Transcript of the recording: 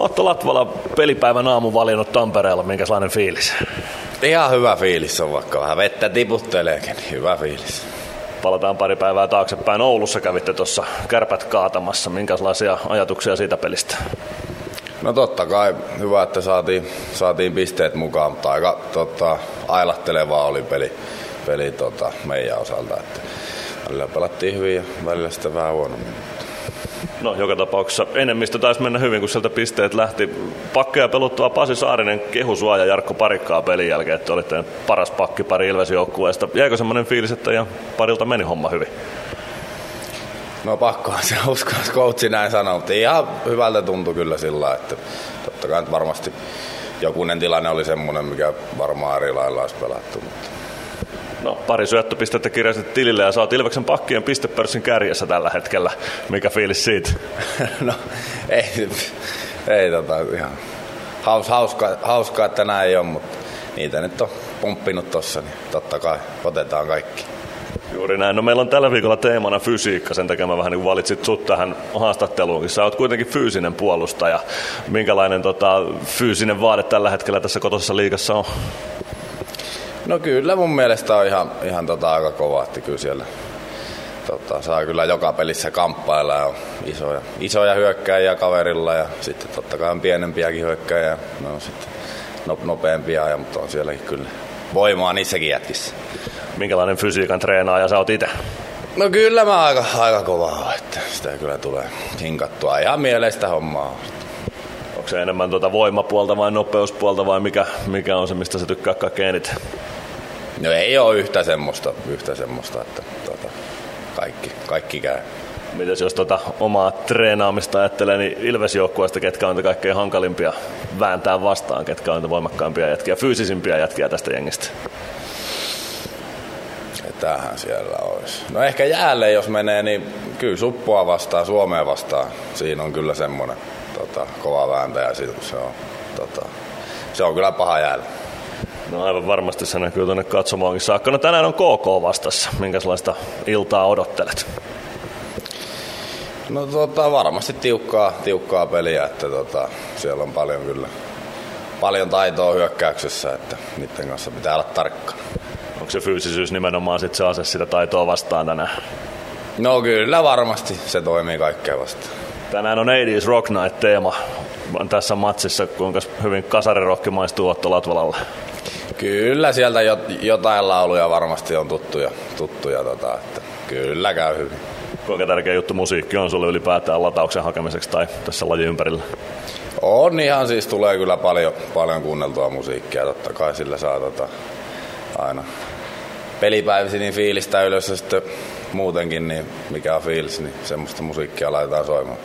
Otto Latvala pelipäivän aamu valinnut Tampereella, minkälainen fiilis? Ihan hyvä fiilis on, vaikka vähän vettä tiputteleekin, niin hyvä fiilis. Palataan pari päivää taaksepäin. Oulussa kävitte tuossa kärpät kaatamassa. Minkälaisia ajatuksia siitä pelistä? No totta kai hyvä, että saatiin, saatiin pisteet mukaan, mutta aika tota, ailahtelevaa oli peli, peli tota, meidän osalta. Että välillä pelattiin hyvin ja välillä sitten vähän huonommin. No joka tapauksessa enemmistö taisi mennä hyvin, kun sieltä pisteet lähti. Pakkeja peluttua Pasi Saarinen kehu sua ja Jarkko Parikkaa pelin jälkeen, että olitte paras pakkipari Ilves joukkueesta. Jäikö semmoinen fiilis, että ja parilta meni homma hyvin? No pakkohan se uskoa, coachi näin sanoo, mutta ihan hyvältä tuntui kyllä sillä että totta kai varmasti jokunen tilanne oli semmoinen, mikä varmaan eri lailla olisi pelattu. Mutta. No, pari syöttöpistettä kirjasit tilille ja saat Ilveksen pakkien pistepörssin kärjessä tällä hetkellä. Mikä fiilis siitä? no, ei, ei tota, ihan haus, hauska, hauskaa, että näin ei ole, mutta niitä nyt on pomppinut tossa, niin totta kai otetaan kaikki. Juuri näin. No meillä on tällä viikolla teemana fysiikka, sen takia mä vähän niin valitsit sut tähän haastatteluun. Sä oot kuitenkin fyysinen puolustaja. Minkälainen tota, fyysinen vaade tällä hetkellä tässä kotosessa liigassa on? No kyllä mun mielestä on ihan, ihan tota aika kova, että kyllä siellä tota, saa kyllä joka pelissä kamppailla ja on isoja, isoja hyökkäjiä kaverilla ja sitten totta kai on pienempiäkin hyökkäjiä, no sitten nopeampia, ja, mutta on sielläkin kyllä voimaa niissäkin jätkissä minkälainen fysiikan treenaaja sä oot itse? No kyllä mä aika, aika kovaa, että sitä kyllä tulee hinkattua. Ihan mieleistä hommaa. Onko se enemmän tuota voimapuolta vai nopeuspuolta vai mikä, mikä on se, mistä sä tykkää kaikkein eniten? No ei ole yhtä semmoista, yhtä semmoista että tuota, kaikki, kaikki käy. Mites jos tuota omaa treenaamista ajattelee, niin ilves ketkä on kaikkein hankalimpia vääntää vastaan, ketkä on voimakkaimpia jätkiä, fyysisimpiä jätkiä tästä jengistä? Tähän siellä olisi. No ehkä jäälle, jos menee, niin kyllä suppua vastaan, Suomea vastaan. Siinä on kyllä semmoinen tota, kova vääntäjä, se on, tota, se on kyllä paha jäällä. No aivan varmasti se näkyy tuonne katsomaankin saakka. No tänään on KK vastassa. Minkälaista iltaa odottelet? No tota, varmasti tiukkaa, tiukkaa peliä, että tota, siellä on paljon kyllä paljon taitoa hyökkäyksessä, että niiden kanssa pitää olla tarkkana. Onko se fyysisyys nimenomaan sit se ase sitä taitoa vastaan tänään? No kyllä varmasti se toimii kaikkea vastaan. Tänään on 80s Rock Night teema tässä matsissa, kuinka hyvin kasarirokki maistuu Otto Latvalalle. Kyllä sieltä jotain lauluja varmasti on tuttuja, tuttuja tota, että kyllä käy hyvin. Kuinka tärkeä juttu musiikki on sulle ylipäätään latauksen hakemiseksi tai tässä lajin ympärillä? On ihan siis, tulee kyllä paljon, paljon kuunneltua musiikkia, totta kai sillä saa tota, aina pelipäivisi niin fiilistä ylös ja sitten muutenkin, niin mikä on fiilis, niin semmoista musiikkia laitetaan soimaan.